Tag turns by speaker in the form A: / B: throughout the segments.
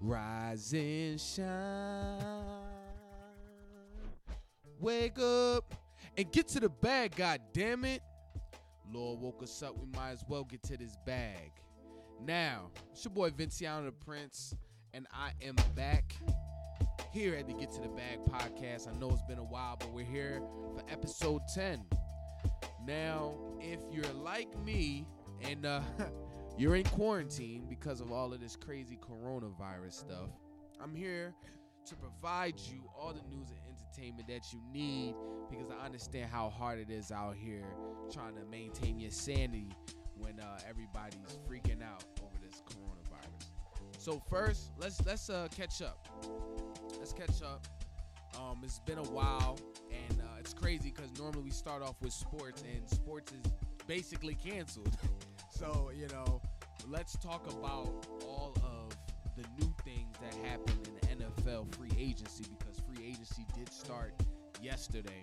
A: Rise and shine. Wake up and get to the bag, god damn it. Lord woke us up, we might as well get to this bag. Now, it's your boy Vinciano the Prince, and I am back here at the Get to the Bag podcast. I know it's been a while, but we're here for episode 10. Now, if you're like me and uh, you're in quarantine because of all of this crazy coronavirus stuff, I'm here to provide you all the news and entertainment that you need because I understand how hard it is out here trying to maintain your sanity when uh, everybody's freaking out over this coronavirus. So first, let's let's uh, catch up. Let's catch up. Um, it's been a while, and uh, it's crazy because normally we start off with sports, and sports is basically canceled. so you know, let's talk about all of the new things that happened in the NFL free agency because free agency did start yesterday.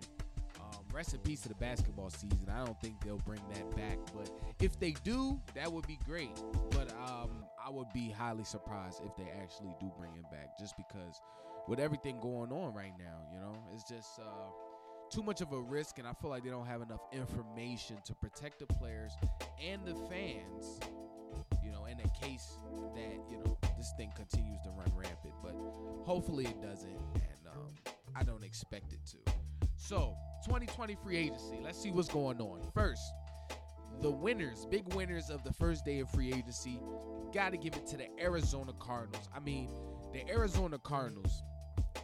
A: Um, rest in peace to the basketball season. I don't think they'll bring that back, but if they do, that would be great. But um, I would be highly surprised if they actually do bring it back, just because with everything going on right now, you know, it's just uh, too much of a risk, and I feel like they don't have enough information to protect the players and the fans. You know, in a case that you know this thing continues to run rampant, but hopefully it doesn't, and um, I don't expect it to. So, 2020 free agency. Let's see what's going on. First, the winners, big winners of the first day of free agency, got to give it to the Arizona Cardinals. I mean, the Arizona Cardinals,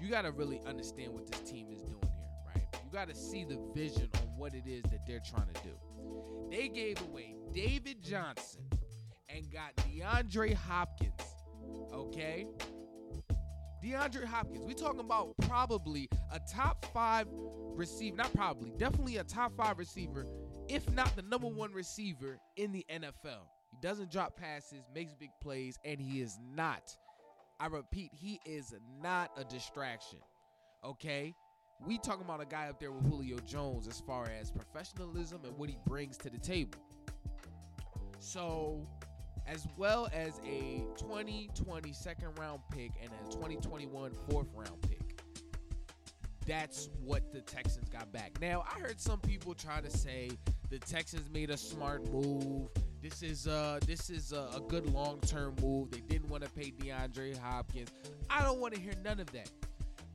A: you got to really understand what this team is doing got to see the vision on what it is that they're trying to do. They gave away David Johnson and got DeAndre Hopkins, okay? DeAndre Hopkins. We talking about probably a top five receiver, not probably, definitely a top five receiver, if not the number one receiver in the NFL. He doesn't drop passes, makes big plays, and he is not. I repeat, he is not a distraction. Okay? We talking about a guy up there with Julio Jones as far as professionalism and what he brings to the table. So as well as a 2020 second round pick and a 2021 fourth round pick. That's what the Texans got back. Now, I heard some people try to say the Texans made a smart move. This is uh this is a, a good long-term move. They didn't want to pay DeAndre Hopkins. I don't want to hear none of that.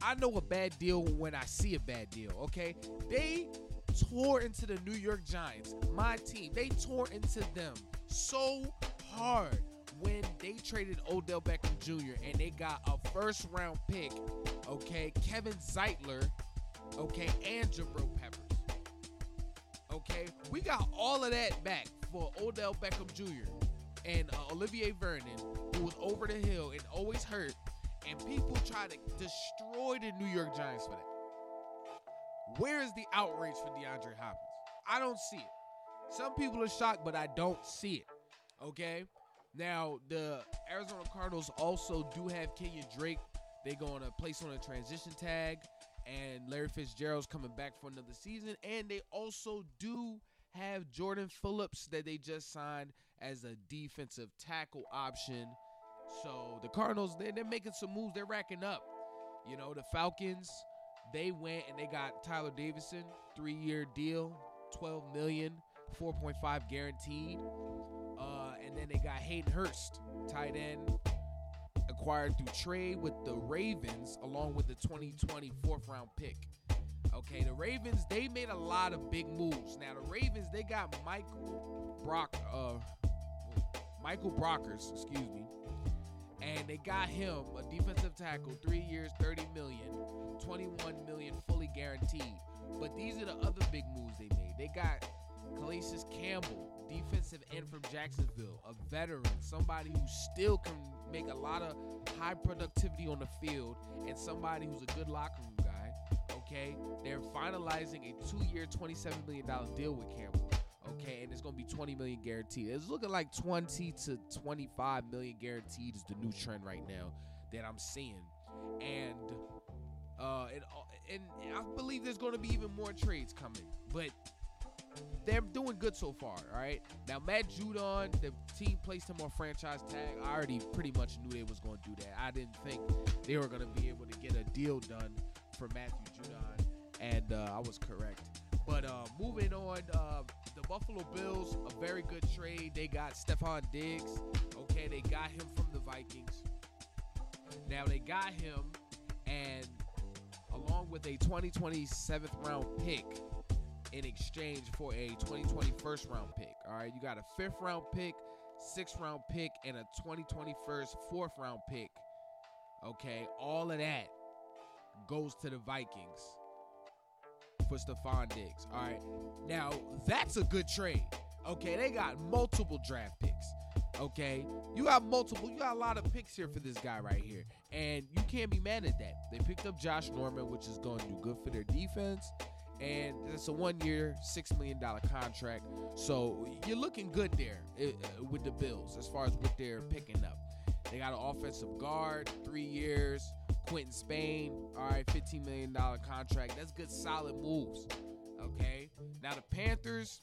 A: I know a bad deal when I see a bad deal, okay? They tore into the New York Giants, my team. They tore into them so hard when they traded Odell Beckham Jr. and they got a first round pick, okay, Kevin Zeitler, okay, and Jabril Peppers. Okay, we got all of that back for Odell Beckham Jr. and uh, Olivier Vernon, who was over the hill and always hurt, and people try to destroy the New York Giants for that. Where is the outrage for DeAndre Hopkins? I don't see it. Some people are shocked, but I don't see it. Okay. Now the Arizona Cardinals also do have Kenyan Drake. They're going to place on a transition tag, and Larry Fitzgerald's coming back for another season. And they also do have Jordan Phillips that they just signed as a defensive tackle option. So the Cardinals, they're, they're making some moves. They're racking up. You know, the Falcons, they went and they got Tyeler Davison, three-year deal, 12 million, 4.5 guaranteed. Uh, and then they got Hayden Hurst, tight end, acquired through trade with the Ravens, along with the 2020 fourth round pick. Okay, the Ravens they made a lot of big moves. Now the Ravens they got Michael Brock, uh, Michael Brockers, excuse me, and they got him a defensive tackle, three years, 30 million, 21 million fully guaranteed. But these are the other big moves they made. They got Calais Campbell, defensive end from Jacksonville, a veteran, somebody who still can make a lot of high productivity on the field, and somebody who's a good locker room guy. Okay, they're finalizing a two-year, $27 million deal with Campbell. Okay, and it's gonna be 20 million guaranteed. It's looking like 20 to 25 million guaranteed is the new trend right now that I'm seeing, and uh, and, and I believe there's gonna be even more trades coming, but they're doing good so far. All right. Now Matt Judon, the team placed him on franchise tag. I already pretty much knew they was going to do that. I didn't think they were going to be able to get a deal done for Matthew Judon, and uh, I was correct. But uh, moving on, uh, the Buffalo Bills, a very good trade. They got Stefon Diggs. Okay, they got him from the Vikings. Now they got him, and along with a 2027th round pick in exchange for a 2020 first round pick. All right, you got a fifth round pick, sixth round pick, and a 2021 fourth round pick. Okay, all of that goes to the Vikings for Stefon Diggs. All right. Now, that's a good trade. Okay, they got multiple draft picks. Okay, you got multiple, you got a lot of picks here for this guy right here, and you can't be mad at that. They picked up Josh Norman, which is going to do good for their defense, and it's a one-year, six million dollar contract. So you're looking good there uh, with the Bills as far as what they're picking up. They got an offensive guard, three years, Quinton Spain, all right, $15 million contract. That's good, solid moves. Okay. Now the Panthers,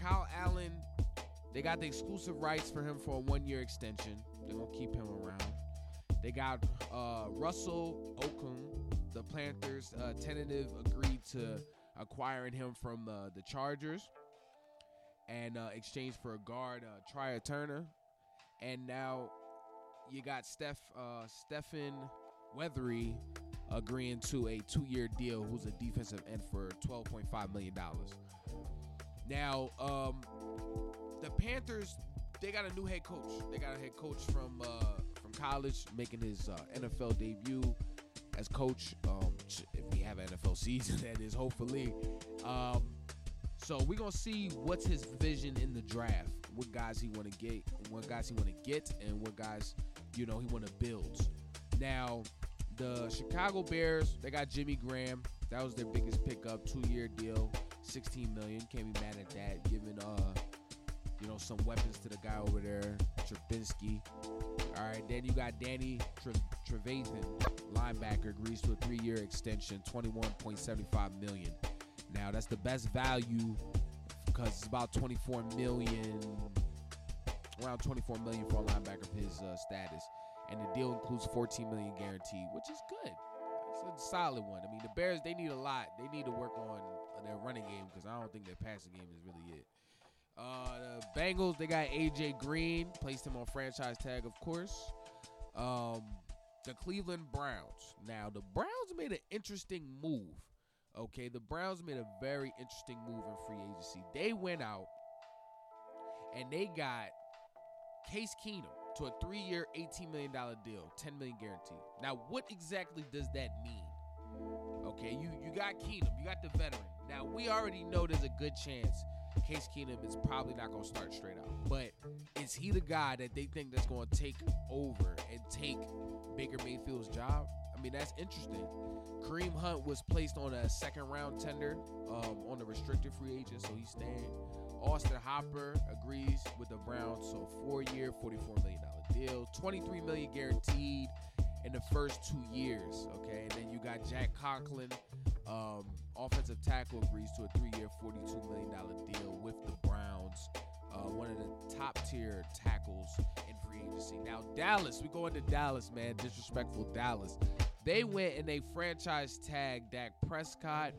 A: Kyle Allen, they got the exclusive rights for him for a one-year extension. They're gonna keep him around. They got uh, Russell Okung. The Panthers uh, tentative agreed to acquiring him from uh, the Chargers and uh, exchange for a guard, uh, Trai Turner. And now you got Steph uh, Stephen Weatherly agreeing to a two-year deal, who's a defensive end for $12.5 million. Now, um, the Panthers, they got a new head coach. They got a head coach from uh, from college making his uh, NFL debut as coach. Um, if we have an NFL season, that is hopefully. Um, so we're gonna see what's his vision in the draft. What guys he want to get, what guys he want to get, and what guys you know he want to build. Now, the Chicago Bears, they got Jimmy Graham. That was their biggest pickup, two-year deal, 16 million. Can't be mad at that, given uh, you know, some weapons to the guy over there, Trubinsky. All right, then you got Danny Tre- Trevathan, linebacker, agrees to a three-year extension, 21.75 million. Now that's the best value because it's about 24 million, around 24 million for a linebacker of his uh, status and the deal includes 14 million guaranteed, which is good. It's a solid one. I mean, the Bears they need a lot. They need to work on their running game because I don't think their passing game is really it. Uh, the Bengals they got AJ Green, placed him on franchise tag, of course. Um, the Cleveland Browns. Now the Browns made an interesting move. Okay, the Browns made a very interesting move in free agency. They went out and they got Case Keenum to a three-year, $18 million deal, $10 million guaranteed. Now, what exactly does that mean? Okay, you you got Keenum, you got the veteran. Now we already know there's a good chance Case Keenum is probably not going to start straight out. But is he the guy that they think that's going to take over and take Baker Mayfield's job? I mean, that's interesting. Kareem Hunt was placed on a second round tender um, on the restricted free agent, so he's staying. Austin Hopper agrees with the Browns, so four year, $44 million deal, 23 million guaranteed in the first two years. Okay, and then you got Jack Conklin, um, offensive tackle, agrees to a three-year, $42 million deal with the Browns. Uh, one of the top tier tackles in free agency. Now Dallas, we go into Dallas, man. Disrespectful Dallas. They went and they franchise tagged Dak Prescott,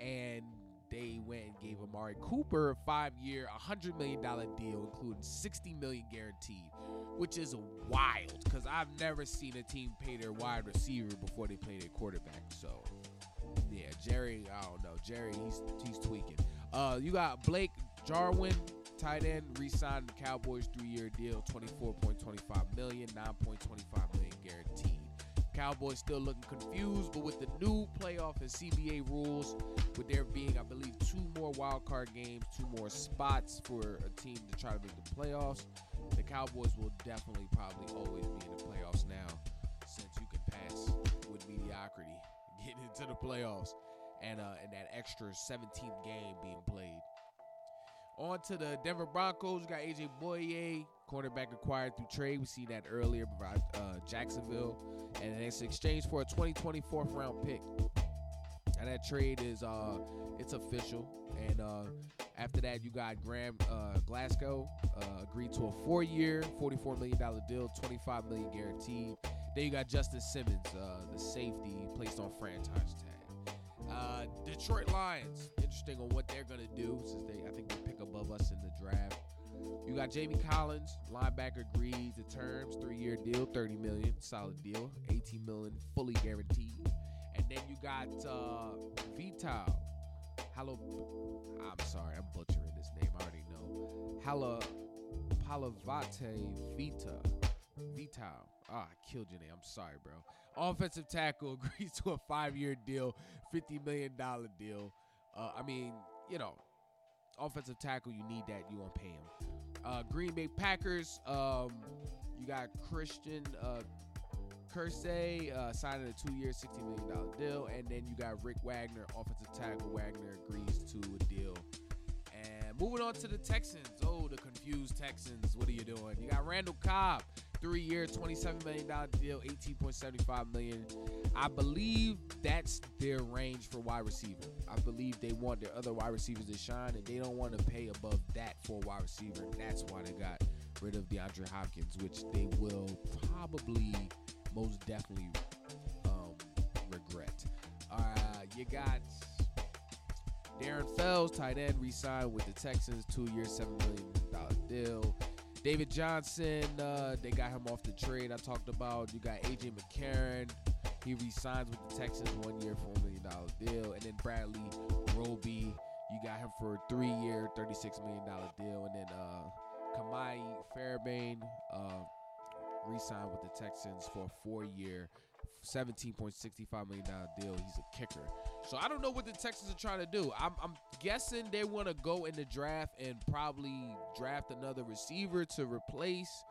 A: and they went and gave Amari Cooper a five-year, $100 million deal, including 60 million guaranteed, which is wild because I've never seen a team pay their wide receiver before they play their quarterback. So, yeah, Jerry, I don't know. Jerry, he's he's tweaking. Uh, you got Blake Jarwin, tight end, re-signed the Cowboys three-year deal, 24.25 million, 9.25 million guaranteed. Cowboys still looking confused, but with the new playoff and CBA rules, with there being, I believe, two more wild card games, two more spots for a team to try to make the playoffs, the Cowboys will definitely probably always be in the playoffs now, since you can pass with mediocrity getting into the playoffs and uh, and that extra 17th game being played. On to the Denver Broncos. We got AJ Bouye, cornerback acquired through trade. We see that earlier by uh, Jacksonville, and it's exchanged for a 2024 round pick. And that trade is uh, it's official. And uh, After that, you got Graham uh, Glasgow uh, agreed to a four-year, $44 million deal, 25 million guaranteed. Then you got Justin Simmons, uh, the safety, placed on franchise tag. Uh, Detroit Lions, interesting on what they're gonna do since they, I think, they pick above us in the draft. You got Jamie Collins, linebacker, agreed to terms, three-year deal, 30 million, solid deal, 18 million, fully guaranteed. And then you got uh, Vital. Hello, I'm sorry, I'm butchering this name. I already know. Hala Palavate Vita. Vital. Ah, I killed your name. I'm sorry, bro. Offensive tackle agrees to a five-year deal, $50 million deal. Uh, I mean, you know, offensive tackle, you need that. You want to pay him. Uh, Green Bay Packers, um, you got Christian uh, Kirksey uh, signing a two-year, $60 million deal. And then you got Rick Wagner, offensive tackle. Wagner agrees to a deal. Moving on to the Texans. Oh, the confused Texans. What are you doing? You got Randall Cobb, three-year, $27 million deal, 18.75 million. I believe that's their range for wide receiver. I believe they want their other wide receivers to shine, and they don't want to pay above that for a wide receiver. That's why they got rid of DeAndre Hopkins, which they will probably – most definitely um, regret. Uh, you got Darren Fells, tight end, re-signed with the Texans, two-year, seven million dollar deal. David Johnson, uh, they got him off the trade I talked about. You got AJ McCarron, he re-signs with the Texans, one year, four million dollar deal, and then Bradley Roby, you got him for a three-year, thirty-six million dollar deal, and then uh, Kamai Fairbairn, uh, re-signed with the Texans for a four-year, $17.65 million deal. He's a kicker. So I don't know what the Texans are trying to do. I'm, I'm guessing they want to go in the draft and probably draft another receiver to replace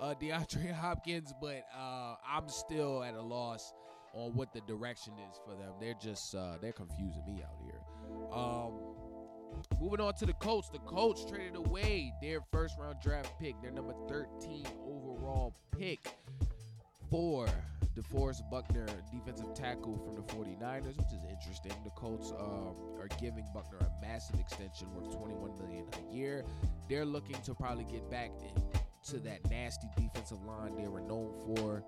A: uh, DeAndre Hopkins, but uh, I'm still at a loss on what the direction is for them. They're just uh, they're confusing me out here. Um, moving on to the Colts. The Colts traded away their first round draft pick, their number 13 overall pick for DeForest Buckner, defensive tackle from the 49ers, which is interesting. The Colts um, are giving Buckner a massive extension worth 21 million a year. They're looking to probably get back to that nasty defensive line they were known for,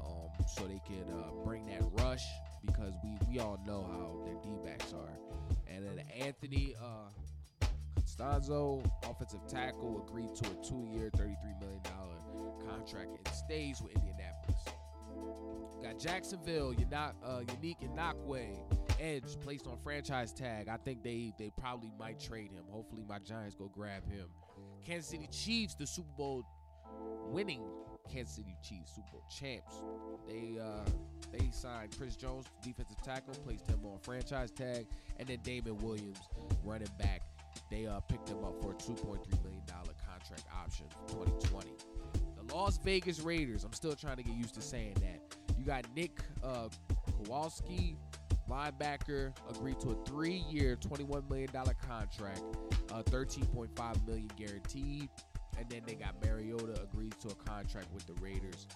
A: um, so they could uh, bring that rush because we we all know how their D backs are. And then Anthony uh, Castonzo, offensive tackle, agreed to a two-year, $33 million contract and stays with Indianapolis. Got Jacksonville, Yana, uh, Yannick Ngakoue, Edge placed on franchise tag. I think they they probably might trade him. Hopefully, my Giants go grab him. Kansas City Chiefs, the Super Bowl winning Kansas City Chiefs, Super Bowl champs. They uh, they signed Chris Jones, defensive tackle, placed him on franchise tag, and then Damon Williams, running back. They uh, picked him up for a 2.3 million dollar contract option for 2020. Las Vegas Raiders. I'm still trying to get used to saying that. You got Nick uh, Kowalski, linebacker, agreed to a three-year, $21 million contract, uh, 13.5 million guaranteed. And then they got Mariota agreed to a contract with the Raiders.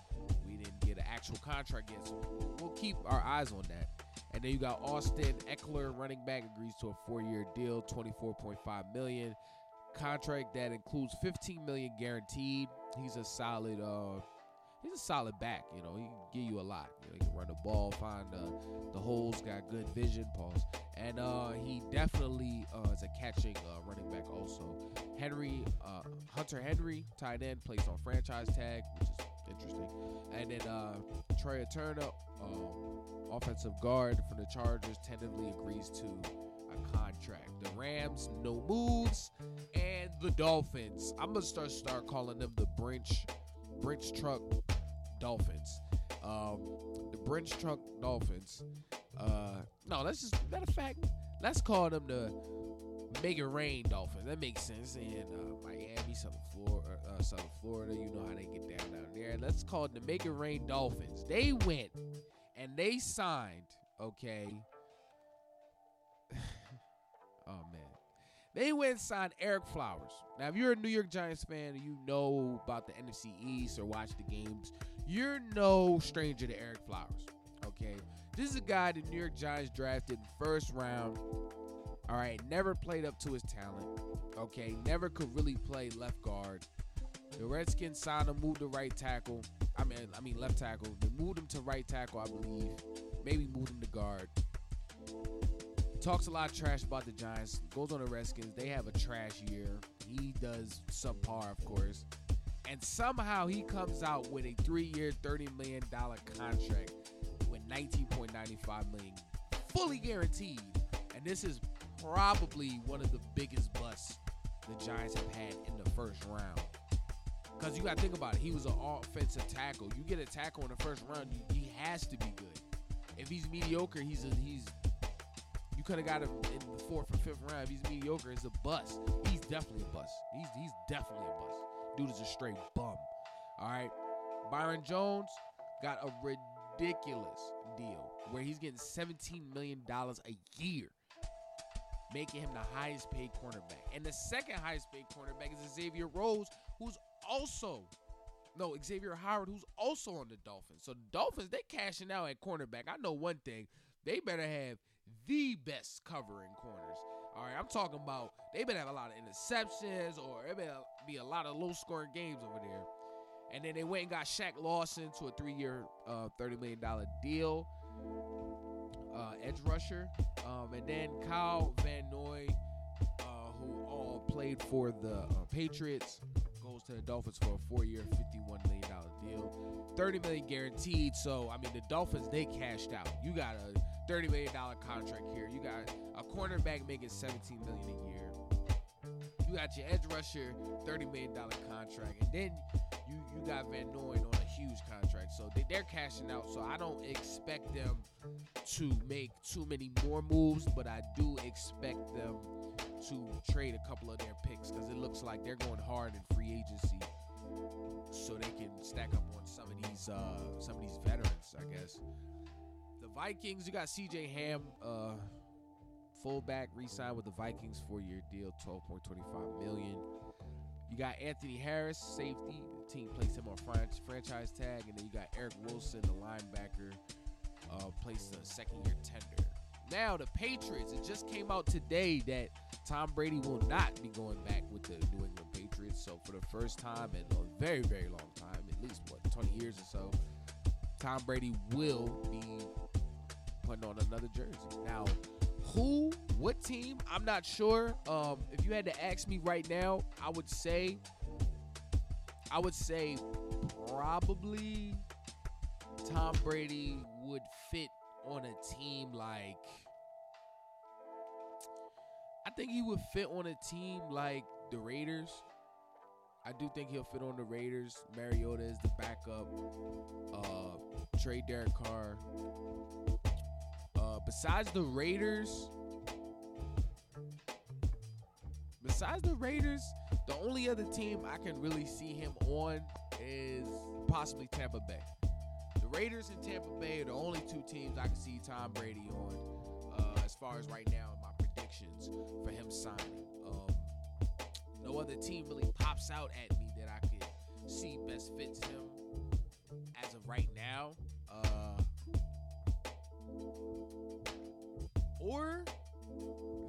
A: We didn't get an actual contract yet, so we'll keep our eyes on that. And then you got Austin Ekeler, running back, agrees to a four-year deal, 24.5 million contract that includes 15 million guaranteed. He's a solid uh he's a solid back, you know. He can give you a lot. You know, he can run the ball, find uh, the holes, got good vision, pause. And uh he definitely uh is a catching uh, running back also. Henry uh Hunter Henry, tight end, plays on franchise tag, which is interesting. And then uh Trai Turner, um, offensive guard from the Chargers, tentatively agrees to contract. The Rams, no moves, and the Dolphins. I'm gonna start start calling them the Brinch Brinch Truck Dolphins. Um, the Brinch Truck Dolphins. Uh, no, let's just matter of fact, let's call them the It Rain Dolphins. That makes sense. In uh, Miami, South Florida, uh, South Florida, you know how they get down down there. Let's call it the It Rain Dolphins. They went and they signed. Okay. Oh man. They went and signed Ereck Flowers. Now, if you're a New York Giants fan and you know about the NFC East or watch the games, you're no stranger to Ereck Flowers. Okay, this is a guy the New York Giants drafted in first round All right, never played up to his talent. Okay, never could really play left guard. The Redskins signed him, moved to right tackle. I mean, I mean left tackle. They moved him to right tackle, I believe. Maybe moved him to guard. Talks a lot of trash about the Giants. Goes on the Redskins. They have a trash year. He does subpar, of course. And somehow he comes out with a three-year, $30 million contract with 19.95 million fully guaranteed. And this is probably one of the biggest busts the Giants have had in the first round. Because you got to think about it. He was an offensive tackle. You get a tackle in the first round, he has to be good. If he's mediocre, he's a, he's you could have got him in the fourth or fifth round. If he's mediocre, it's a bust. He's definitely a bust. He's he's definitely a bust. Dude is a straight bum. All right. Byron Jones got a ridiculous deal where he's getting $17 million a year, making him the highest paid cornerback. And the second highest paid cornerback is Xavier Rhodes, who's also no Xavier Howard, who's also on the Dolphins. So the Dolphins, they cashing out at cornerback. I know one thing: they better have the best covering corners. All right, I'm talking about they better have a lot of interceptions, or it better be a lot of low scoring games over there. And then they went and got Shaq Lawson to a three year, uh, $30 million deal, uh, edge rusher. Um, and then Kyle Van Noy, uh, who all played for the uh, Patriots, goes to the Dolphins for a four year, $51 million deal. 30 million guaranteed. So, I mean, the Dolphins, they cashed out. You got a $30 million contract here. You got a cornerback making 17 million a year. You got your edge rusher, $30 million contract. And then you you got Van Noy on a huge contract, so they, they're cashing out. So I don't expect them to make too many more moves, but I do expect them to trade a couple of their picks because it looks like they're going hard in free agency, so they can stack up on some of these uh, some of these veterans, I guess. Vikings, you got C.J. Ham, uh, fullback, re-signed with the Vikings, four-year deal, twelve point twenty-five million. You got Anthony Harris, safety. The team placed him on franchise tag, and then you got Eric Wilson, the linebacker, uh, placed a second-year tender. Now the Patriots. It just came out today that Tom Brady will not be going back with the New England Patriots. So for the first time in a very, very long time, at least what 20 years or so, Tom Brady will be putting on another jersey. Now, who, what team? I'm not sure. Um, if you had to ask me right now, I would say, I would say probably Tom Brady would fit on a team like. I think he would fit on a team like the Raiders. I do think he'll fit on the Raiders. Mariota is the backup. Uh, trade Derek Carr. Besides the Raiders, besides the Raiders, the only other team I can really see him on is possibly Tampa Bay. The Raiders and Tampa Bay are the only two teams I can see Tom Brady on uh, as far as right now in my predictions for him signing. Um, no other team really pops out at me that I could see best fits him as of right now. Uh, or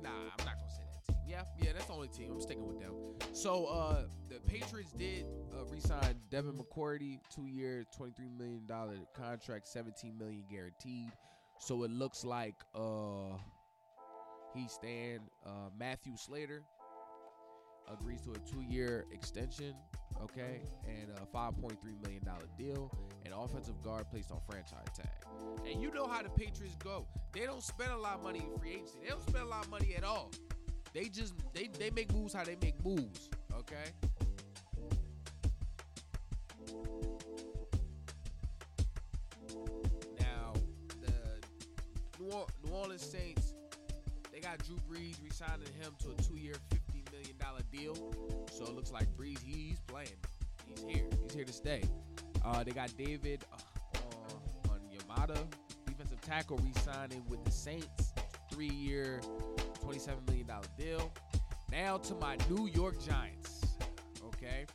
A: nah, I'm not gonna say that team. Yeah, yeah, that's the only team. I'm sticking with them. So uh, the Patriots did uh, re-sign Devin McCourty, two-year, twenty-three million dollar contract, seventeen million guaranteed. So it looks like uh, he's staying. Uh, Matthew Slater agrees to a two-year extension, okay, and a five point three million dollar deal, and offensive guard placed on franchise tag. And you know how the Patriots go. They don't spend a lot of money in free agency. They don't spend a lot of money at all. They just they they make moves how they make moves. Okay. Now the New Orleans Saints they got Drew Brees re-signing him to a two-year, dollar deal. So it looks like Brees he's playing. He's here. He's here to stay. Uh, they got David uh, on Yamada, defensive tackle, re-signing with the Saints, three-year, $27 million deal. Now to my New York Giants. Okay.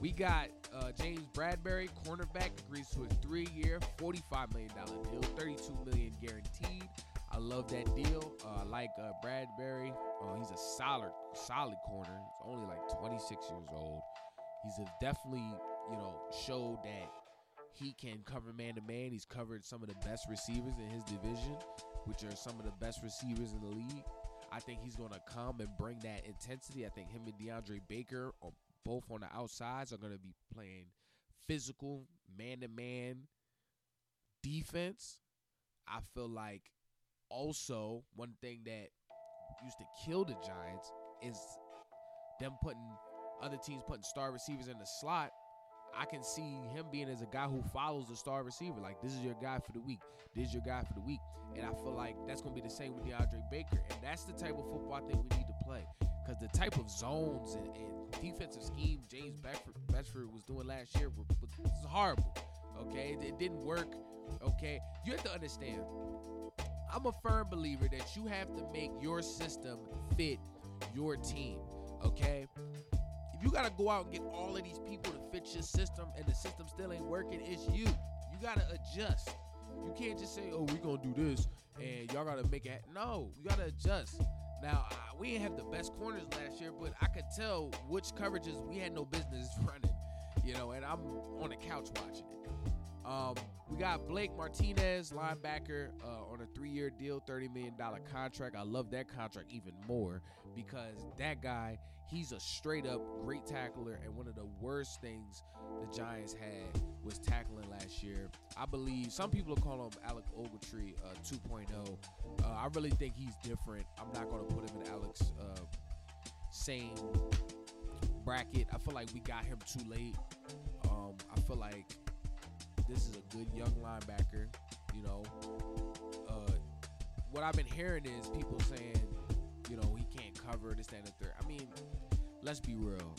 A: We got uh, James Bradberry, cornerback, agrees to a three-year, $45 million deal, $32 million guaranteed. I love that deal. Uh, I like uh, Bradberry. Uh, he's a solid, solid corner. He's only like 26 years old. He's definitely, you know, showed that he can cover man to man. He's covered some of the best receivers in his division, which are some of the best receivers in the league. I think he's going to come and bring that intensity. I think him and DeAndre Baker, are both on the outsides, are going to be playing physical, man to man defense. I feel like also one thing that used to kill the Giants is them putting other teams putting star receivers in the slot I can see him being as a guy who follows the star receiver. Like this is your guy for the week. This is your guy for the week. And I feel like that's gonna be the same with DeAndre Baker. And that's the type of football I think we need to play. Because the type of zones and, and defensive scheme James Beckford, was doing last year was, was horrible. Okay, it didn't work. Okay, you have to understand. I'm a firm believer that you have to make your system fit your team. Okay, If you gotta go out and get all of these people to fit your system, and the system still ain't working. It's you. You gotta adjust. You can't just say, "Oh, we gonna do this," and y'all gotta make it. No, you gotta adjust. Now uh, we didn't have the best corners last year, but I could tell which coverages we had no business running. You know, and I'm on the couch watching it. Um, we got Blake Martinez, linebacker, uh, on a three-year deal, thirty million dollar contract. I love that contract even more because that guy he's a straight up great tackler, and one of the worst things the Giants had was tackling last year. I believe some people call him Alec Ogletree uh, 2.0. Uh, I really think he's different. I'm not going to put him in Alex uh, same bracket. I feel like we got him too late. Um, I feel like this is a good young linebacker. You know, uh, what I've been hearing is people saying you know, he can't cover this, that, and the third. I mean, let's be real.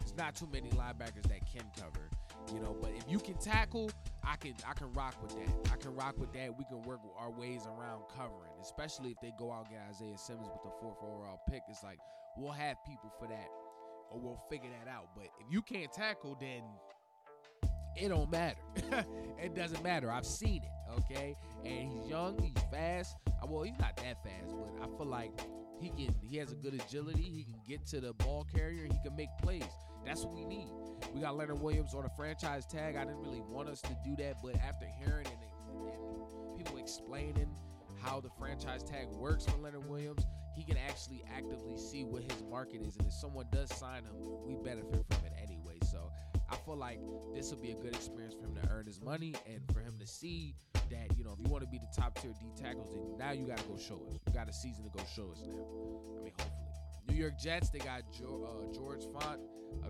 A: There's not too many linebackers that can cover, you know. But if you can tackle, I can I can rock with that. I can rock with that. We can work our ways around covering, especially if they go out and get Isaiah Simmons with the fourth overall pick. It's like we'll have people for that, or we'll figure that out. But if you can't tackle, then it don't matter. it doesn't matter. I've seen it, okay? And he's young, he's fast. Uh, well, he's not that fast, but I feel like he can. He has a good agility. He can get to the ball carrier. He can make plays. That's what we need. We got Leonard Williams on a franchise tag. I didn't really want us to do that, but after hearing and, and people explaining how the franchise tag works for Leonard Williams, he can actually actively see what his market is, and if someone does sign him, we benefit from it I feel like this will be a good experience for him to earn his money and for him to see that, you know, if you want to be the top tier D tackles, then now you got to go show us. You got a season to go show us now. I mean, hopefully. New York Jets, they got uh, George Fant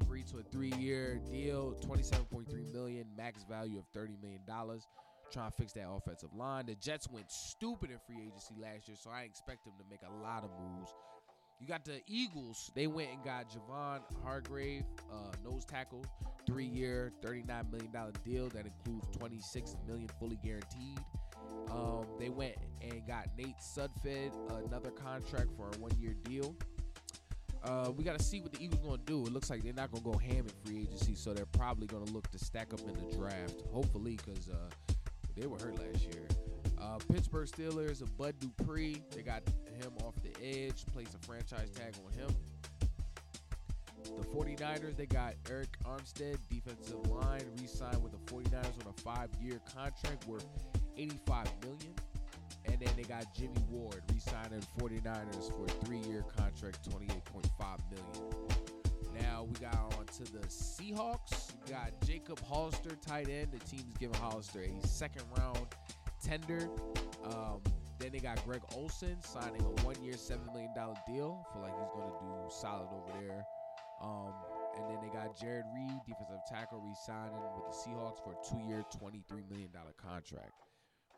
A: agreed to a three-year deal, 27.3 million, max value of 30 million dollars. Trying to fix that offensive line. The Jets went stupid in free agency last year, so I expect them to make a lot of moves. You got the Eagles. They went and got Javon Hargrave, uh, nose tackle, three year, $39 million deal that includes 26 million fully guaranteed. Um, they went and got Nate Sudfeld, another contract for a one year deal. Uh, we got to see what the Eagles going to do. It looks like they're not going to go ham in free agency, so they're probably going to look to stack up in the draft. Hopefully, because uh, they were hurt last year. Uh, Pittsburgh Steelers, Bud Dupree, they got him off the edge, place a franchise tag on him. The 49ers, they got Arik Armstead, defensive line, re-signed with the 49ers on a five-year contract worth 85 million. And then they got Jimmy Ward, re-signed the 49ers for a three-year contract, 28.5 million. Now we got on to the Seahawks. We got Jacob Hollister, tight end. The team's giving Hollister a second round tender. Um, then they got Greg Olsen signing a one year, $7 million deal. Feel like he's going to do solid over there. Um, and then they got Jared Reed, defensive tackle, re-signing with the Seahawks for a two-year, $23 million contract.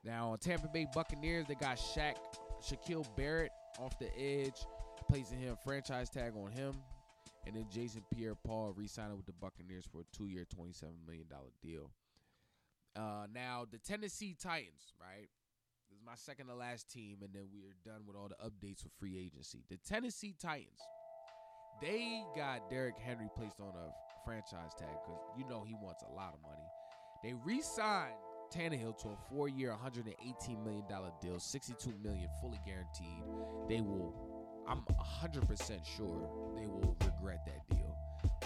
A: Now on Tampa Bay Buccaneers, they got Shaq, Shaquille Barrett off the edge, placing him franchise tag on him. And then Jason Pierre-Paul re-signing with the Buccaneers for a two-year, $27 million deal. Uh, now the Tennessee Titans, right? This is my second to last team, and then we are done with all the updates for free agency. The Tennessee Titans they got Derrick Henry placed on a franchise tag because you know he wants a lot of money. They re-signed Tannehill to a four-year, 118 million dollar deal, 62 million fully guaranteed. They will, I'm 100 percent sure they will regret that deal.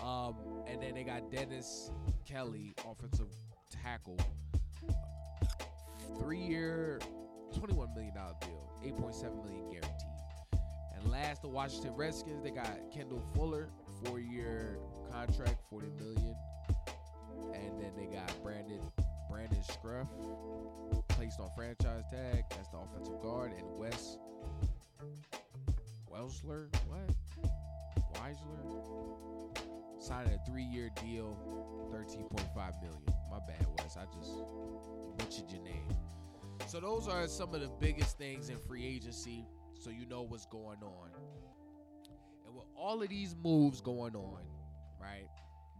A: Um, and then they got Dennis Kelly, offensive tackle, three-year, 21 million dollar deal, 8.7 million guaranteed. And last, the Washington Redskins, they got Kendall Fuller, four-year contract, 40 million. And then they got Brandon Brandon Scherff placed on franchise tag. That's the offensive guard. And Wes Welsler, what? Weisler signed a three-year deal, 13.5 million. My bad, Wes. I just butchered your name. So those are some of the biggest things in free agency. So you know what's going on. And with all of these moves going on, right?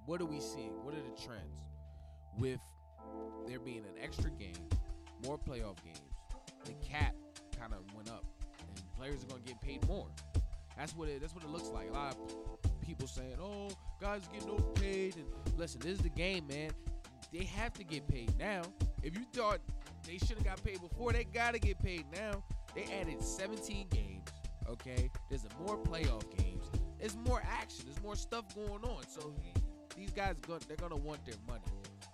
A: What are we seeing? What are the trends? With there being an extra game, more playoff games, the cap kind of went up, and players are gonna get paid more. That's what it. That's what it looks like. A lot of people saying, "Oh, guys getting overpaid." And listen, this is the game, man. They have to get paid now. If you thought they should have got paid before, they gotta get paid now. They added 17 games. Okay, there's more playoff games. There's more action. There's more stuff going on. So these guys, they're gonna want their money.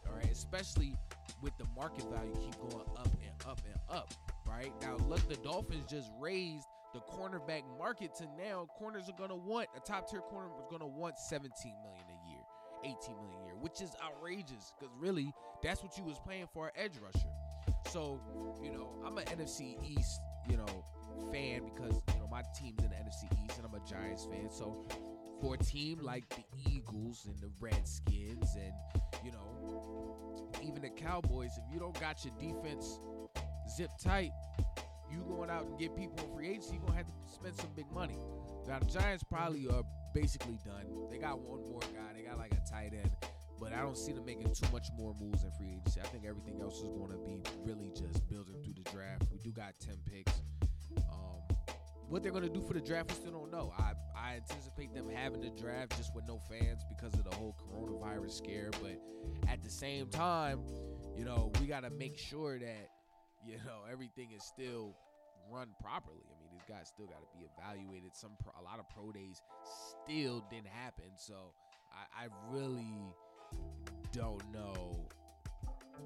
A: All right, especially with the market value keep going up and up and up. Right now, look, the Dolphins just raised the cornerback market to now corners are gonna want a top tier corner is gonna want 17 million 18 million a year, which is outrageous because really that's what you was paying for an edge rusher. So, you know, I'm an NFC East, you know, fan because you know my team's in the NFC East and I'm a Giants fan. So for a team like the Eagles and the Redskins and you know even the Cowboys, if you don't got your defense zip tight, you going out and get people in free agency, you're gonna have to spend some big money. Now the Giants probably are basically done. They got one more guy, they got like a tight end. But I don't see them making too much more moves in free agency. I think everything else is going to be really just building through the draft. We do got 10 picks. Um, what they're going to do for the draft, we still don't know. I, I anticipate them having the draft just with no fans because of the whole coronavirus scare. But at the same time, you know, we got to make sure that, you know, everything is still run properly. I mean, these guys still got to be evaluated. Some pro, a lot of pro days still didn't happen. So I, I really don't know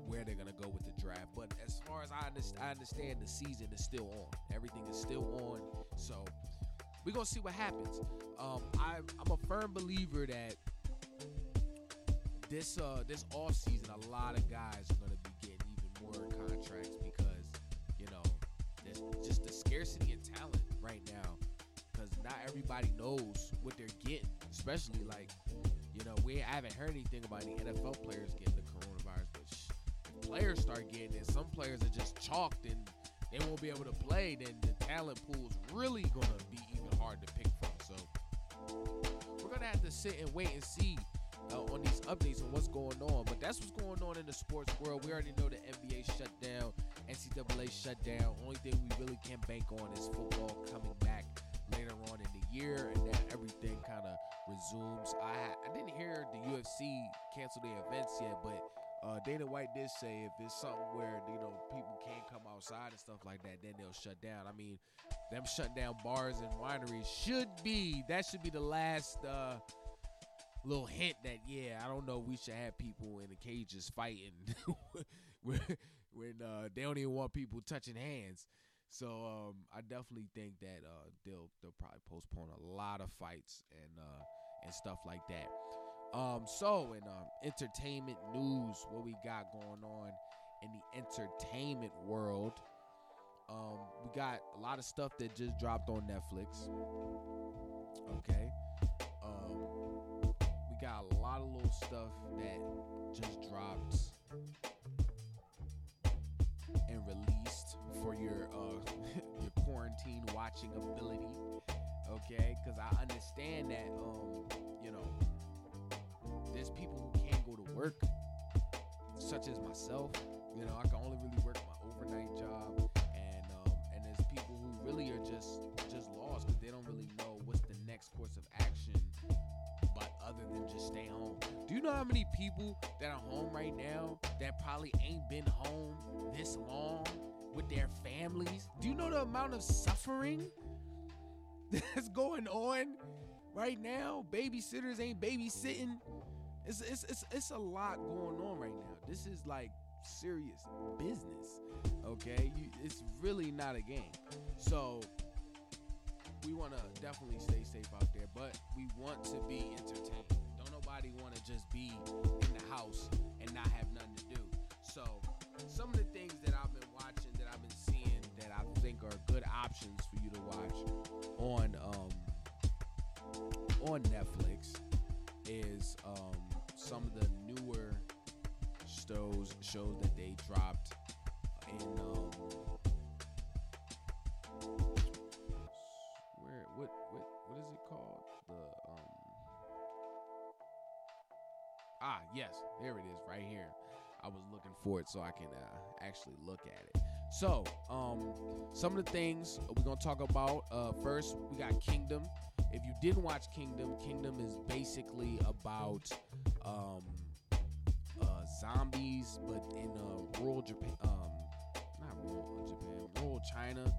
A: where they're gonna go with the draft. But as far as I understand, I understand the season is still on. Everything is still on. So we're gonna see what happens. Um, I, I'm a firm believer that this uh this off season, a lot of guys are gonna be getting even more contracts because just the scarcity of talent right now. Because not everybody knows what they're getting, especially like you know, we haven't heard anything about any NFL players getting the coronavirus, but sh- players start getting it, some players are just chalked and they won't be able to play. Then the talent pool is really gonna be even hard to pick from. So we're gonna have to sit and wait and see uh, on these updates on what's going on. But that's what's going on in the sports world. We already know the NBA shut down, NCAA shut down. Only thing we really can bank on is football coming back later on in the year, and then everything kind of resumes. I I didn't hear the UFC cancel their events yet, but uh, Dana White did say if it's something where you know people can't come outside and stuff like that, then they'll shut down. I mean, them shutting down bars and wineries should be that should be the last uh, little hint that yeah, I don't know, we should have people in the cages fighting when, uh, they don't even want people touching hands. So um, I definitely think that uh, they'll they'll probably postpone a lot of fights and uh, and stuff like that. Um, so in um, entertainment news, what we got going on in the entertainment world, um, we got a lot of stuff that just dropped on Netflix. Okay, um, we got a lot of little stuff that just dropped for your uh, your quarantine watching ability. Okay, because I understand that um, you know there's people who can't go to work, such as myself. You know, I can only really work my overnight job, and um, and there's people who really are just stay home. Do you know how many people that are home right now that probably ain't been home this long with their families? Do you know the amount of suffering that's going on right now? Babysitters ain't babysitting. It's, it's, it's, it's a lot going on right now. This is like serious business. Okay, you, it's really not a game. So we want to definitely stay safe out there, but we want to be entertained. Nobody want to just be in the house and not have nothing to do. So some of the things that I've been watching, that I've been seeing, that I think are good options for you to watch on um, on Netflix is um, some of the newer shows shows that they dropped in um, ah yes there it is right here. I was looking for it so I can uh, actually look at it. So um some of the things we're gonna talk about uh first we got Kingdom. If you didn't watch Kingdom Kingdom is basically about um uh, zombies, but in uh, rural Japan, um, not rural Japan, rural China.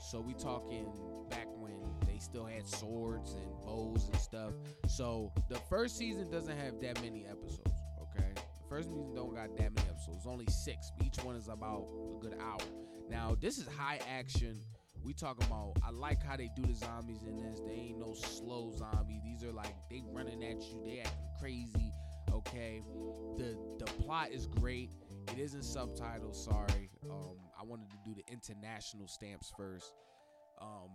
A: So we talking back still had swords and bows and stuff. So the first season doesn't have that many episodes. Okay, the first season don't got that many episodes. Only six. Each one is about a good hour. Now this is high action. We talking about. I like how they do the zombies in this. They ain't no slow zombies. These are like they running at you. They acting crazy okay the the plot is great it isn't subtitles sorry um i wanted to do the international stamps first um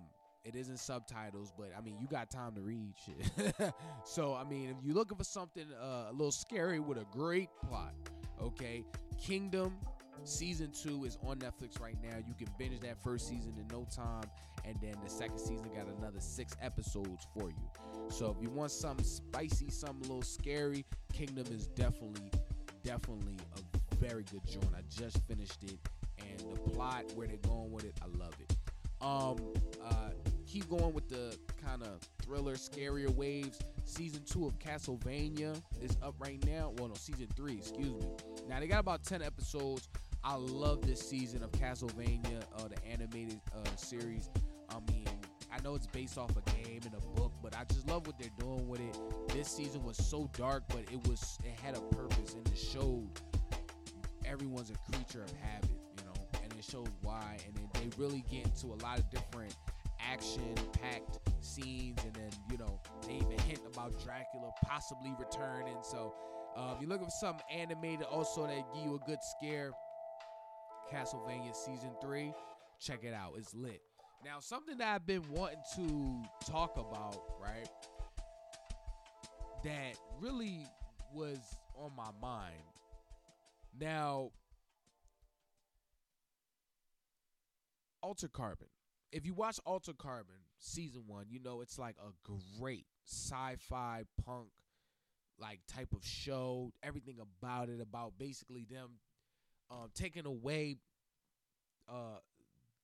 A: it isn't subtitles but i mean you got time to read shit. So i mean if you're looking for something uh, a little scary with a great plot okay? Kingdom season two is on netflix right now. You can binge that first season in no time and then the second season got another six episodes for you. So if you want something spicy something a little scary kingdom is definitely definitely a very good joint. I just finished it and the plot where they're going with it i love it. Um uh keep going with the kind of thriller scarier waves season two of castlevania is up right now well no season three excuse me now they got about 10 episodes I love this season of Castlevania, uh, the animated uh, series. I mean, I know it's based off a game and a book, but I just love what they're doing with it. This season was so dark, but it was it had a purpose and it showed everyone's a creature of habit, you know, and it shows why. And they really get into a lot of different action-packed scenes, and then you know they even hint about Dracula possibly returning. So. Um, you're looking for something animated also that give you a good scare Castlevania Season 3. Check it out. It's lit. Now, something that I've been wanting to talk about, right? That really was on my mind. Now, Altered Carbon. If you watch Altered Carbon season one, you know it's like a great sci-fi punk like type of show. Everything about it, about basically them um, taking away uh,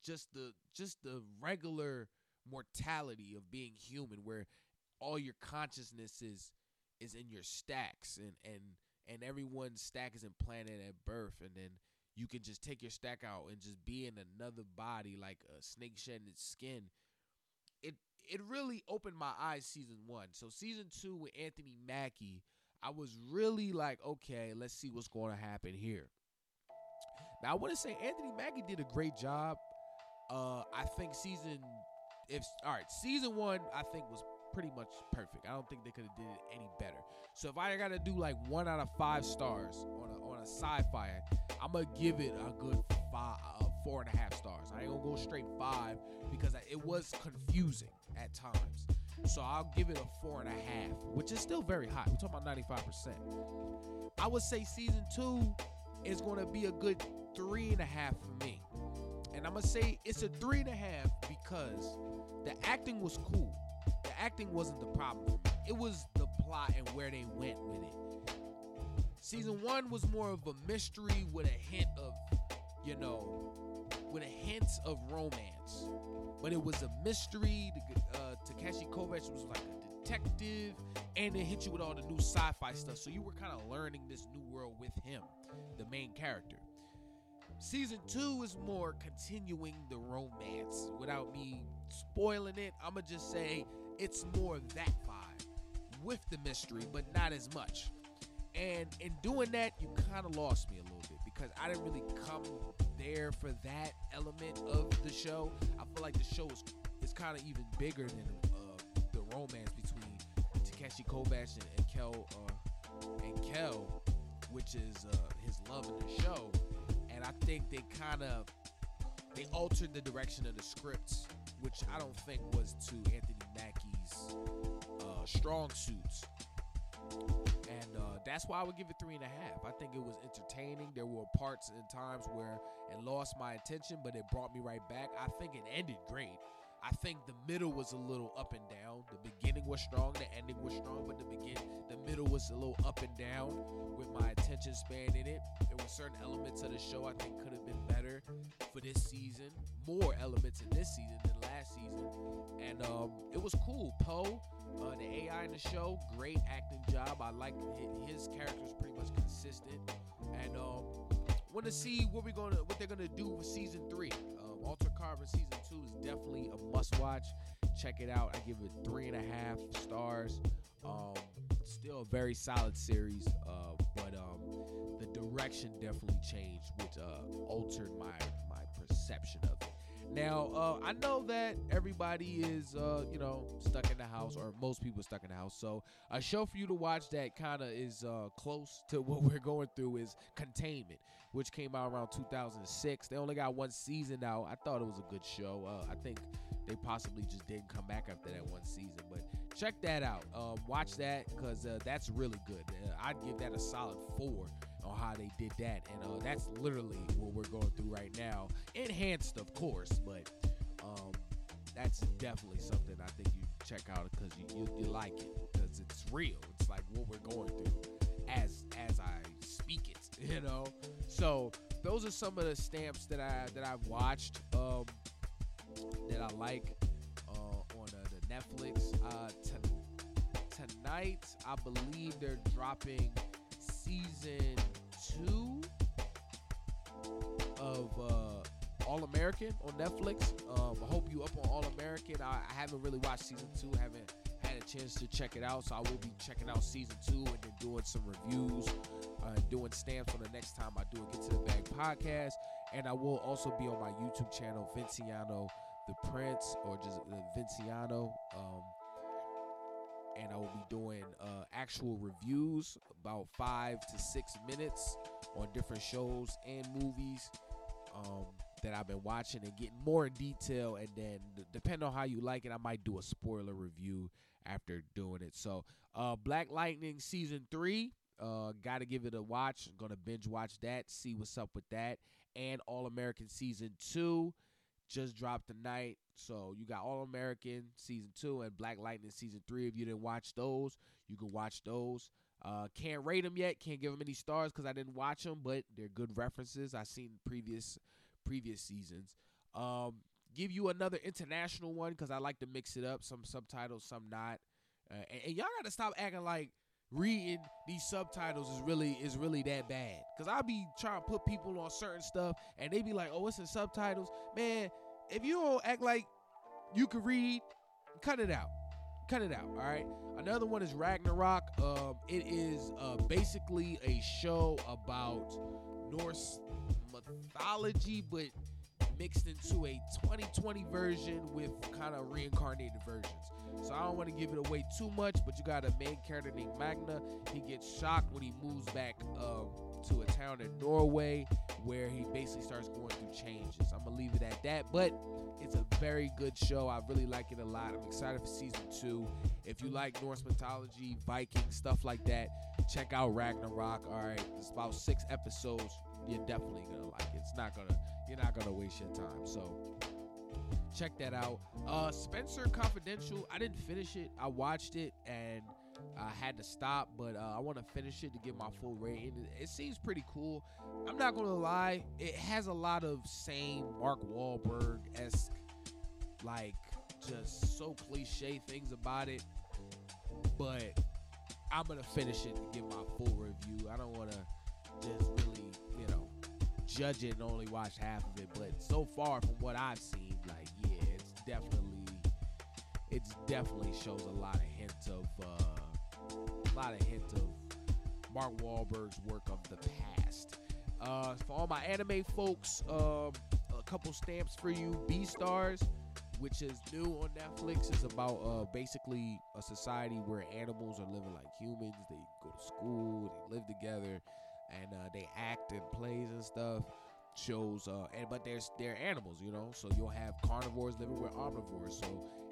A: just the just the regular mortality of being human, where all your consciousness is is in your stacks, and and and everyone's stack is implanted at birth, and then you can just take your stack out and just be in another body like a snake shedding its skin. It it really opened my eyes season one. So season two with Anthony Mackie, I was really like, okay, let's see what's going to happen here. Now I want to say Anthony Mackie did a great job. Uh, I think season if all right, season one I think was pretty much perfect. I don't think they could have did it any better. So if I got to do like one out of five stars on a on a sci-fi, I'm gonna give it a good five, uh, four and a half stars. I ain't gonna go straight five because it was confusing at times. So I'll give it a four and a half, which is still very high. We're talking about 95%. I would say season two is to be a good three and a half for me. And I'm to say it's a three and a half because the acting was cool. The acting wasn't the problem. It was the plot and where they went with it. Season one was more of a mystery with a hint of you know, with a hint of romance. But it was a mystery. Uh, Takeshi Kovacs was like a detective, and it hit you with all the new sci-fi stuff. So you were kind of learning this new world with him, the main character. Season two is more continuing the romance. Without me spoiling it, I'ma just say it's more that vibe with the mystery, but not as much. And in doing that, you kind of lost me a little bit because I didn't really come there for that element of the show. I feel like the show is is kind of even bigger than uh, the romance between Takeshi Kovacs and, and Quell uh, and Quell, which is uh, his love in the show. And I think they kind of they altered the direction of the scripts, which I don't think was to Anthony Mackie's uh, strong suits that's why I would give it three and a half. I think it was entertaining. There were parts and times where it lost my attention, but it brought me right back. I think it ended great. I think the middle was a little up and down. The beginning was strong, the ending was strong, but the begin the middle was a little up and down with my attention span in it. There were certain elements of the show I think could have been better for this season. More elements in this season than last season, and um, it was cool. Poe, uh, the AI in the show, great acting job. I like his character pretty much consistent, and um, want to see what we're gonna what they're gonna do with season three. Um, Carbon season two is definitely a must watch. Check it out. I give it three and a half stars. Um, still a very solid series, uh, but um, the direction definitely changed, which uh, altered my my perception of. Now, uh, I know that everybody is, uh, you know, stuck in the house, or most people stuck in the house. So, a show for you to watch that kind of is uh, close to what we're going through is Containment, which came out around 2006. They only got one season now. I thought it was a good show. Uh, I think they possibly just didn't come back after that one season, but check that out. Um, watch that because uh, that's really good. Uh, I'd give that a solid four on how they did that, and uh, that's literally what we're going through right now. Enhanced, of course, but um, that's definitely something I think you check out because you, you, you like it because it's real. It's like what we're going through as as I speak it, you know. So those are some of the stamps that I that I've watched um, that I like uh, on uh, the Netflix. Uh, t- tonight, I believe they're dropping season two of uh, All American on Netflix. Um, I hope you up on All American. I, I, haven't really watched season two. Haven't had a chance to check it out, so I will be checking out season two and then doing some reviews, uh, doing stamps for the next time I do a Get to the Bag podcast. And I will also be on my YouTube channel, Vinciano the Prince, or just uh, Vinciano. Um, and I will be doing uh, actual reviews about five to six minutes on different shows and movies um, that I've been watching and getting more in detail. And then, depending on how you like it, I might do a spoiler review after doing it. So, uh, Black Lightning season three, uh, got to give it a watch. I'm gonna binge watch that, see what's up with that, and All American season two just dropped tonight. So you got All American season two and Black Lightning season three. If you didn't watch those, you can watch those. Uh, can't rate them yet. Can't give them any stars because I didn't watch them, but they're good references. I've seen previous previous seasons. Um, give you another international one because I like to mix it up. Some subtitles, some not. Uh, and, and y'all got to stop acting like reading these subtitles is really is really that bad. Cause I'll be trying to put people on certain stuff and they be like, oh, it's in subtitles. Man, if you don't act like you can read, cut it out. Cut it out. All right. Another one is Ragnarok. Um, it is uh, basically a show about Norse mythology, but mixed into a 2020 version with kind of reincarnated versions. So I don't want to give it away too much, but you got a main character named Magne. He gets shocked when he moves back um, to a town in Norway where he basically starts going through changes. I'm gonna leave it at that, but it's a very good show. I really like it a lot. I'm excited for season two. If you like Norse mythology, Viking stuff like that, check out Ragnarok. All right, it's about six episodes. You're definitely gonna like it. It's not gonna you're not gonna waste your time. So check that out. Uh, Spencer Confidential. I didn't finish it. I watched it and I had to stop, but uh, I want to finish it to get my full rating. It, seems pretty cool. I'm not gonna lie, it has a lot of same Mark Wahlberg esque, like just so cliche things about it. But I'm gonna finish it to give my full review. I don't want to just judge it and only watch half of it. But so far, from what I've seen, like yeah, it's definitely, it's definitely shows a lot of hints of, uh, a lot of hints of Mark Wahlberg's work of the past. Uh, for all my anime folks, um, a couple stamps for you. Beastars, which is new on Netflix, is about uh, basically a society where animals are living like humans. They go to school, they live together, and uh, they act in plays and stuff. Shows, uh, and but there's they're animals, you know. So you'll have carnivores living with omnivores. So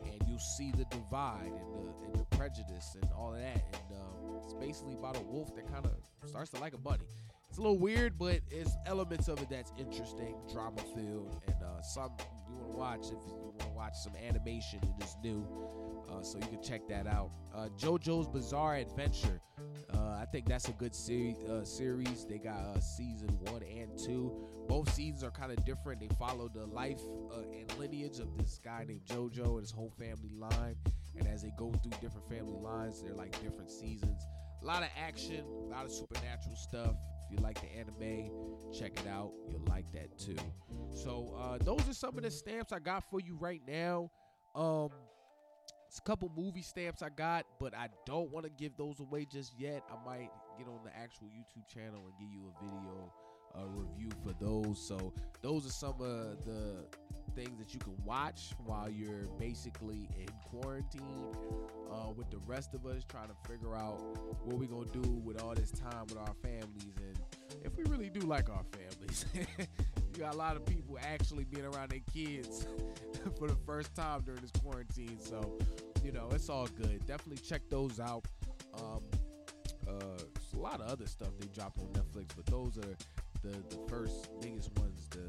A: and you see the divide and the and the prejudice and all of that. And um, it's basically about a wolf that kind of starts to like a bunny. It's a little weird, but it's elements of it that's interesting, drama filled, and uh, some you want to watch if you want to watch some animation and it's new. Uh, so you can check that out. Uh, JoJo's Bizarre Adventure. Uh, I think that's a good seri- uh, series. They got uh, season one and two. Both seasons are kind of different. They follow the life and lineage of this guy named JoJo and his whole family line. And as they go through different family lines, they're like different seasons. A lot of action, a lot of supernatural stuff. You like the anime, check it out. You'll like that too. So uh, those are some of the stamps I got for you right now. Um, it's a couple movie stamps I got, but I don't want to give those away just yet. I might get on the actual YouTube channel and give you a video uh, review for those. So those are some of the things that you can watch while you're basically in quarantine uh, with the rest of us trying to figure out what we're gonna do with all this time with our families and if we really do like our families. you got a lot of people actually being around their kids for the first time during this quarantine. So, you know, it's all good. Definitely check those out. Um, uh, a lot of other stuff they dropped on Netflix, but those are the the first biggest ones to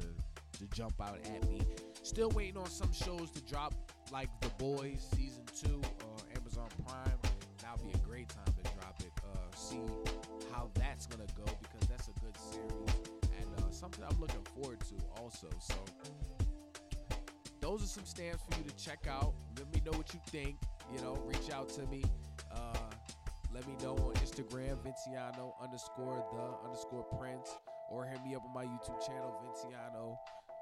A: to jump out at me. Still waiting on some shows to drop, like The Boys season two or Amazon Prime. That'll be a great time to drop it. Uh, see how that's gonna go because that's a good series and uh, something I'm looking forward to also. So those are some stamps for you to check out. Let me know what you think. You know, reach out to me. Uh, let me know on Instagram, Vinciano underscore the underscore Prince, or hit me up on my YouTube channel, Vinciano.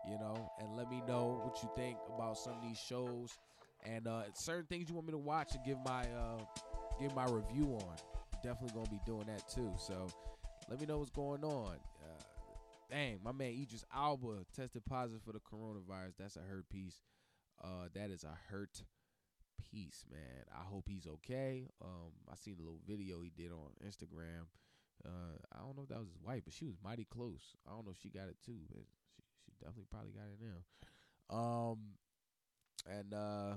A: You know, and let me know what you think about some of these shows and uh, certain things you want me to watch and give my uh, give my review on. Definitely gonna be doing that too. So let me know what's going on. Uh, dang, my man Idris Elba tested positive for the coronavirus. That's a hurt piece. Uh, that is a hurt piece, man. I hope he's okay. Um, I seen a little video he did on Instagram. Uh, I don't know if that was his wife, but she was mighty close. I don't know if she got it too, but she she definitely probably got it now. Um, and uh,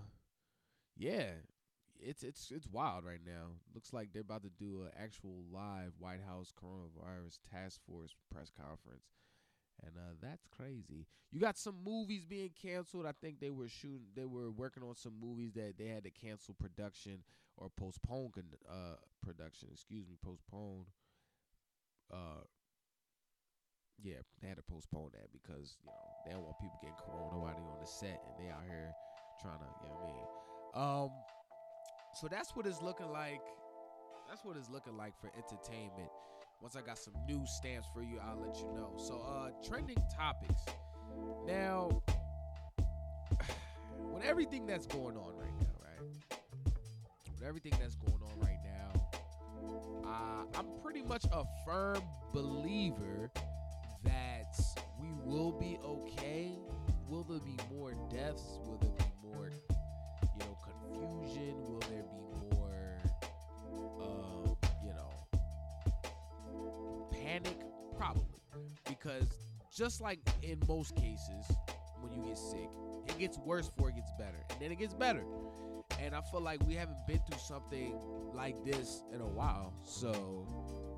A: yeah, it's it's it's wild right now. Looks like they're about to do an actual live White House coronavirus task force press conference. And uh, that's crazy. You got some movies being canceled. I think they were shooting, they were working on some movies that they had to cancel production or postpone uh, production. Excuse me, postpone. Uh, yeah, they had to postpone that because you know they don't want people getting corona while they on the set and they out here trying to, you know what I mean. Um, so that's what it's looking like. That's what it's looking like for entertainment. Once I got some new stamps for you, I'll let you know. So, uh, trending topics. Now, with everything that's going on right now, right? With everything that's going uh, I'm pretty much a firm believer that we will be okay. Will there be more deaths? Will there be more, you know, confusion? Will there be more, um, you know, panic? Probably, because just like in most cases, when you get sick, it gets worse before it gets better, and then it gets better. And I feel like we haven't been through something like this in a while, so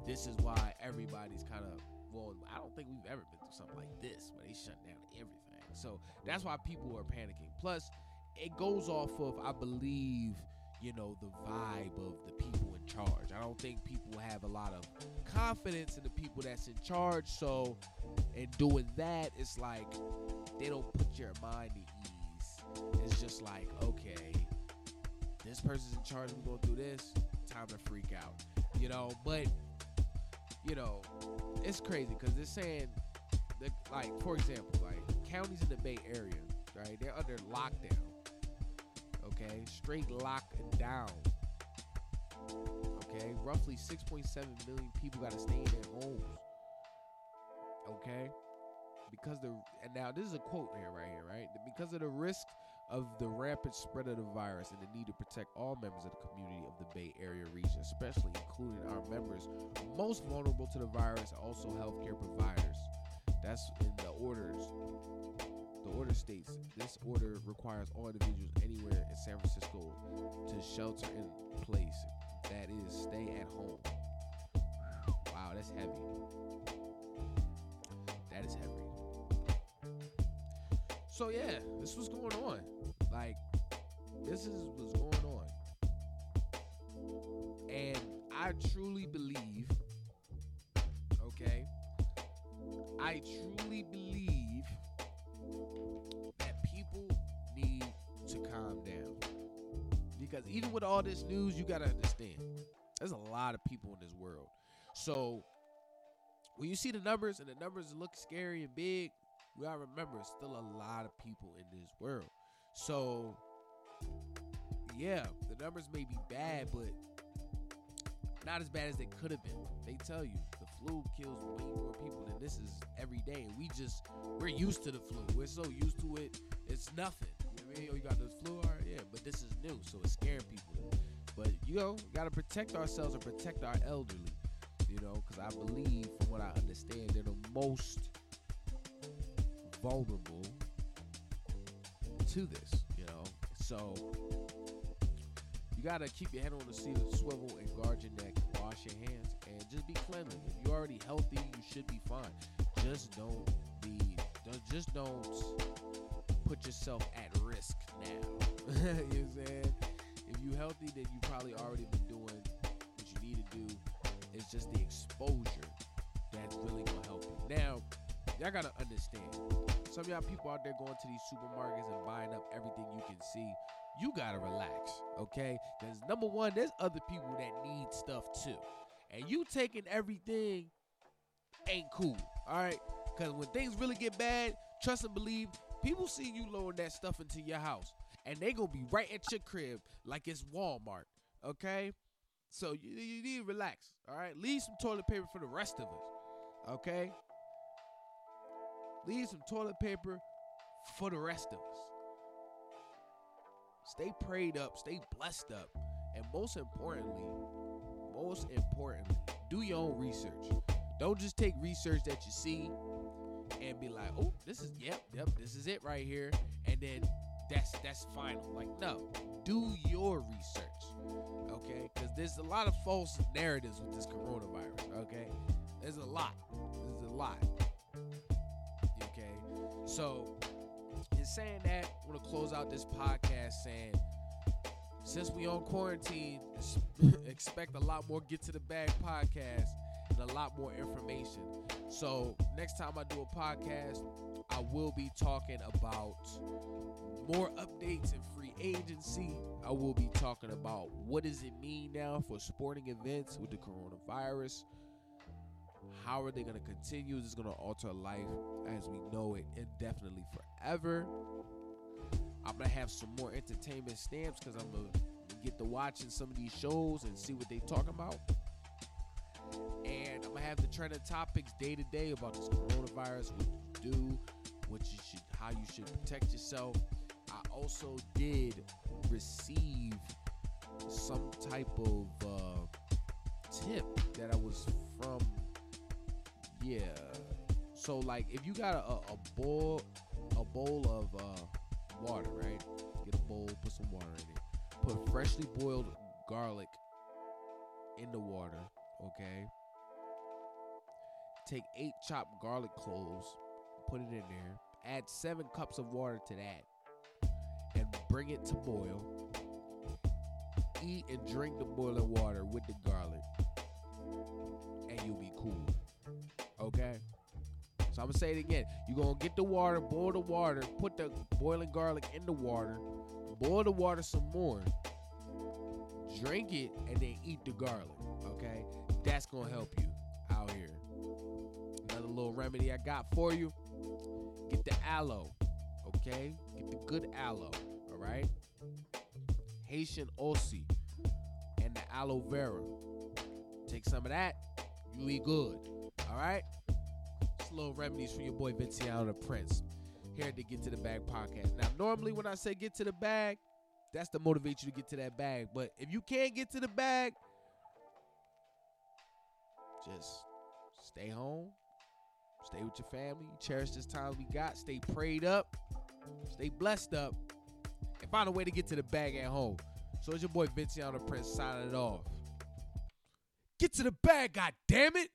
A: this is why everybody's kind of well, I don't think we've ever been through something like this where they shut down everything. So that's why people are panicking. Plus, it goes off of, I believe, you know, the vibe of the people in charge. I don't think people have a lot of confidence in the people that's in charge. So, in doing that, it's like they don't put your mind at ease. It's just like, okay, this person's in charge. We're going through this. Time to freak out, you know. But you know, it's crazy because they're saying, that, like, for example, like counties in the Bay Area, right? They're under lockdown. Okay, straight lockdown. Okay, roughly 6.7 million people got to stay in their homes. Okay, because the and now this is a quote here right here, right? Because of the risk of the rampant spread of the virus and the need to protect all members of the community of the Bay Area region, especially including our members most vulnerable to the virus, also healthcare providers. That's in the orders. The order states this order requires all individuals anywhere in San Francisco to shelter in place. That is, stay at home. Wow, that's heavy. That is heavy. So yeah, this was going on. Like, this is what's going on. And I truly believe, okay, I truly believe that people need to calm down. Because even with all this news, you got to understand there's a lot of people in this world. So when you see the numbers and the numbers look scary and big, we gotta remember it's still a lot of people in this world. So yeah, the numbers may be bad, but not as bad as they could have been. They tell you the flu kills way more people than this is every day. And we just we're used to the flu. We're so used to it, it's nothing. You know what I mean? Oh, you got this flu, right, yeah, but this is new, so it's scaring people. But you know, we gotta protect ourselves and protect our elderly. You know, because I believe, from what I understand, they're the most vulnerable to this, you know. So you gotta keep your head on the seat of the swivel and guard your neck, wash your hands, and just be cleanly. If you're already healthy, you should be fine. Just don't be, don't, just don't put yourself at risk now. you know what I'm saying? If you're healthy, then you probably already been doing what you need to do. It's just the exposure that's really gonna help you. Now, y'all gotta understand. Some of y'all people out there going to these supermarkets and buying up everything you can see. You gotta relax, okay? Because number one, there's other people that need stuff too, and you taking everything ain't cool. All right, because when things really get bad, trust and believe. People see you loading that stuff into your house, and they gonna be right at your crib like it's Walmart. Okay, so you, you need to relax. All right, leave some toilet paper for the rest of us. Okay, leave some toilet paper for the rest of us. Stay prayed up, stay blessed up, and most importantly, most importantly, do your own research. Don't just take research that you see and be like, "Oh, this is yep, yep, this is it right here," and then that's that's final. Like, no, do your research, okay? Because there's a lot of false narratives with this coronavirus. Okay, there's a lot. There's a lot. So in saying that, I want to close out this podcast saying. Since we on quarantine, expect a lot more Get to the Bag podcast and a lot more information. So next time I do a podcast, I will be talking about more updates in free agency. I will be talking about what does it mean now for sporting events with the coronavirus. How are they going to continue? Is this going to alter life as we know it indefinitely forever? I'm going to have some more entertainment stamps because I'm going to get to watching some of these shows and see what they talking about and I'm gonna have the trending topics day to day about this coronavirus, what you do, what you should, how you should protect yourself. I also did receive some type of uh, tip that I was from, yeah. So like, if you got a, a bowl, a bowl of uh, water, right? Get a bowl, put some water in it. Put freshly boiled garlic in the water okay? Take eight chopped garlic cloves, put it in there, add seven cups of water to that, and bring it to boil. eat and drink the boiling water with the garlic, So I'm gonna say it again. You're gonna get the water, boil the water, put the boiling garlic in the water, boil the water some more, drink it, and then eat the garlic. Okay? That's gonna help you out here. Another little remedy I got for you. Get the aloe. Okay? Get the good aloe. Alright? Haitian Aussie and the aloe vera. Take some of that, you eat good. All right? Little remedies for your boy Vinciano the Prince. Here to Get to the Bag podcast. Now, normally when I say get to the bag, that's to motivate you to get to that bag. But if you can't get to the bag, just stay home, stay with your family, cherish this time we got, stay prayed up, stay blessed up, and find a way to get to the bag at home. So it's your boy Vinciano the Prince signing it off. Get to the bag, god damn it!